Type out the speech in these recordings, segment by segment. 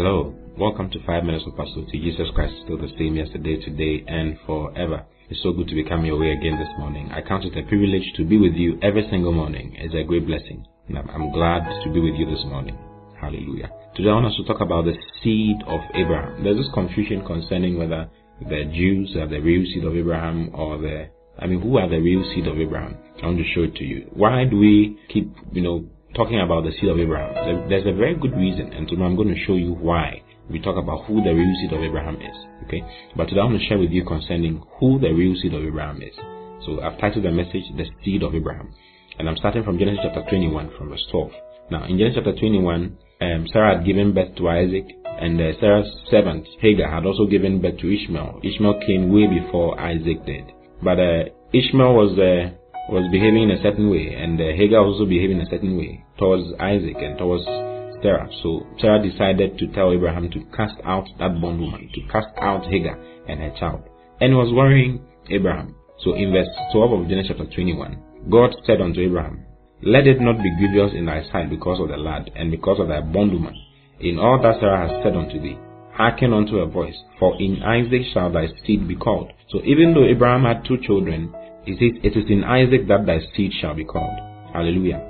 Hello, welcome to 5 Minutes of Pastor Oti. Jesus Christ is still the same yesterday, today, and forever. It's so good to be coming your way again this morning. I count it a privilege to be with you every single morning. It's a great blessing. And I'm glad to be with you this morning. Hallelujah. Today I want us to talk about the seed of Abraham. There's this confusion concerning whether the Jews are the real seed of Abraham or the I mean, who are the real seed of Abraham? I want to show it to you. Why do we keep, you know, talking about the seed of Abraham? There's a very good reason, and today I'm going to show you why we talk about who the real seed of Abraham is. Okay? But today I want to share with you concerning who the real seed of Abraham is. So I've titled the message, The Seed of Abraham. And I'm starting from Genesis chapter 21, from verse 12. Now, in Genesis chapter 21, um, Sarah had given birth to Isaac, and uh, Sarah's servant, Hagar, had also given birth to Ishmael. Ishmael came way before Isaac did. But uh, Ishmael was uh, was behaving in a certain way, and uh, Hagar also behaving in a certain way towards Isaac and towards Sarah. So Sarah decided to tell Abraham to cast out that bondwoman, to cast out Hagar and her child, and was worrying Abraham. So in verse 12 of Genesis chapter 21, God said unto Abraham, Let it not be grievous in thy sight because of the lad and because of thy bondwoman, in all that Sarah has said unto thee. Hearken unto her voice, for in Isaac shall thy seed be called. So even though Abraham had two children, he says, It is in Isaac that thy seed shall be called. Hallelujah.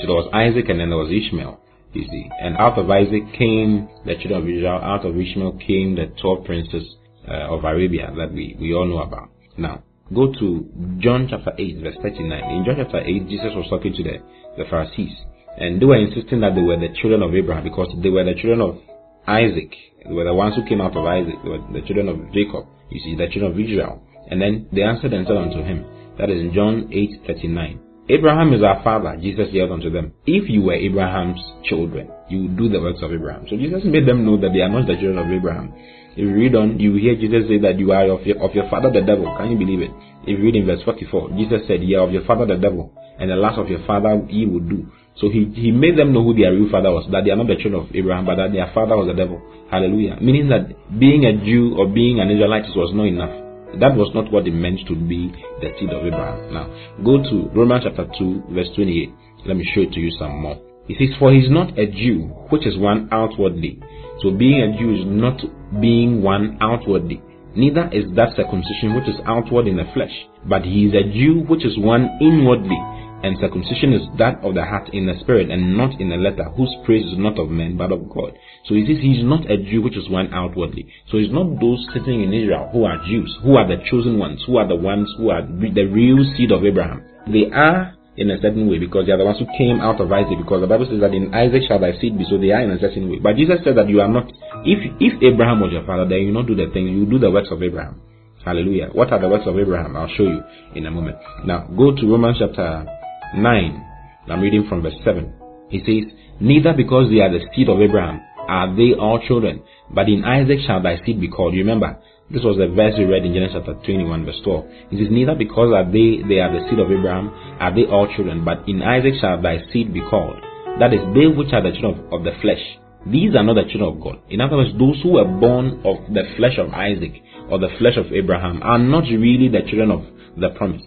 So there was Isaac and then there was Ishmael. You see, and out of Isaac came the children of Israel. Out of Ishmael came the twelve princes uh, of Arabia that we, we all know about. Now, go to John chapter 8, verse 39. In John chapter 8, Jesus was talking to the, the Pharisees, and they were insisting that they were the children of Abraham because they were the children of Isaac. They were the ones who came out of Isaac. They were the children of Jacob. You see, the children of Israel. And then they answered and said unto him, that is in John 8, 39. Abraham is our father, Jesus yelled unto them. If you were Abraham's children, you would do the works of Abraham. So Jesus made them know that they are not the children of Abraham. If you read on, you hear Jesus say that you are of your, of your father the devil. Can you believe it? If you read in verse 44, Jesus said, Ye are of your father the devil, and the last of your father ye would do. So he, he made them know who their real father was, that they are not the children of Abraham, but that their father was the devil. Hallelujah. Meaning that being a Jew or being an Israelite was not enough. That was not what it meant to be the seed of Abraham. Now, go to Romans chapter 2, verse 28. Let me show it to you some more. It says, For he is not a Jew, which is one outwardly. So being a Jew is not being one outwardly. Neither is that circumcision which is outward in the flesh, but he is a Jew which is one inwardly. And circumcision is that of the heart in the spirit and not in the letter, whose praise is not of men but of God. So he says he is not a Jew which is one outwardly. So it's not those sitting in Israel who are Jews, who are the chosen ones, who are the ones who are the real seed of Abraham. They are in a certain way because they are the ones who came out of Isaac because the Bible says that in Isaac shall thy seed be so they are in a certain way. But Jesus said that you are not if if Abraham was your father then you not do the thing, you do the works of Abraham. Hallelujah. What are the works of Abraham? I'll show you in a moment. Now go to Romans chapter 9. I'm reading from verse 7. He says, Neither because they are the seed of Abraham are they all children, but in Isaac shall thy seed be called. You remember, this was the verse we read in Genesis chapter 21, verse 12. It says, Neither because are they, they are the seed of Abraham are they all children, but in Isaac shall thy seed be called. That is, they which are the children of, of the flesh. These are not the children of God. In other words, those who were born of the flesh of Isaac or the flesh of Abraham are not really the children of the promise.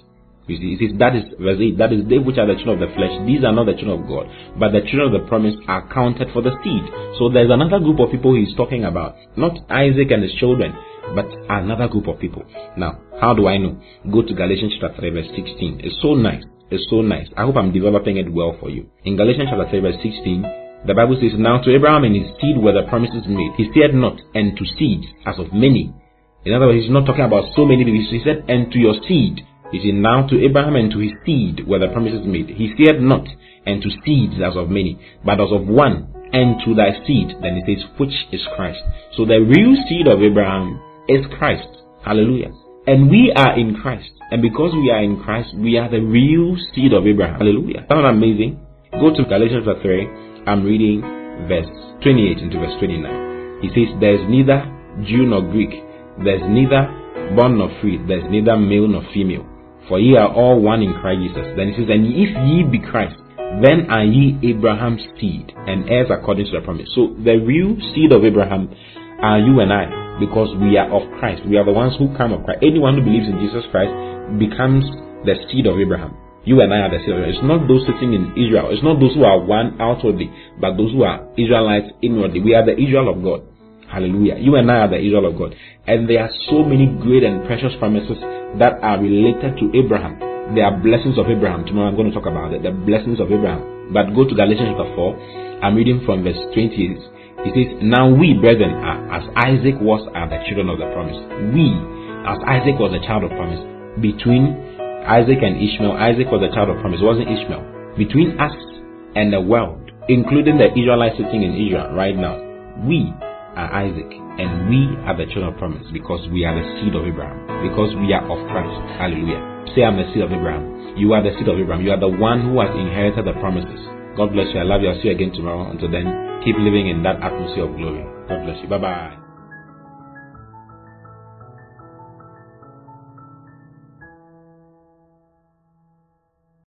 You see, it says that is verse 8, that is they which are the children of the flesh, these are not the children of God, but the children of the promise are counted for the seed. So there's another group of people he's talking about, not Isaac and his children, but another group of people. Now, how do I know? Go to Galatians chapter 3, verse 16. It's so nice. It's so nice. I hope I'm developing it well for you. In Galatians chapter 3, verse 16, the Bible says, Now to Abraham and his seed were the promises made. He said not, and to seeds, as of many. In other words, he's not talking about so many people. He said, and to your seed. He said, Now to Abraham and to his seed were the promises made. He feared not, and to seeds as of many, but as of one, and to thy seed. Then he says, which is Christ. So the real seed of Abraham is Christ. Hallelujah. And we are in Christ. And because we are in Christ, we are the real seed of Abraham. Hallelujah. That amazing? Go to Galatians chapter 3. I'm reading verse 28 into verse 29. He says, There is neither Jew nor Greek. There's neither bond nor free. There's neither male nor female. For ye are all one in Christ Jesus. Then he says, And if ye be Christ, then are ye Abraham's seed and heirs according to the promise. So the real seed of Abraham are you and I because we are of Christ. We are the ones who come of Christ. Anyone who believes in Jesus Christ becomes the seed of Abraham. You and I are the seed of Abraham. It's not those sitting in Israel. It's not those who are one outwardly, but those who are Israelites inwardly. We are the Israel of God. Hallelujah. You and I are the Israel of God. And there are so many great and precious promises that are related to Abraham. There are blessings of Abraham. Tomorrow I'm going to talk about it. The blessings of Abraham. But go to Galatians chapter 4. I'm reading from verse 20. It says, Now we, brethren, are, as Isaac was, are the children of the promise. We, as Isaac was a child of promise. Between Isaac and Ishmael, Isaac was a child of promise. It wasn't Ishmael. Between us and the world, including the Israelites sitting in Israel right now, we are Isaac, and we are the children of promise because we are the seed of Abraham, because we are of Christ. Hallelujah. Say, I'm the seed of Abraham. You are the seed of Abraham. You are the one who has inherited the promises. God bless you. I love you. I'll see you again tomorrow. Until then, keep living in that atmosphere of glory. God bless you. Bye bye.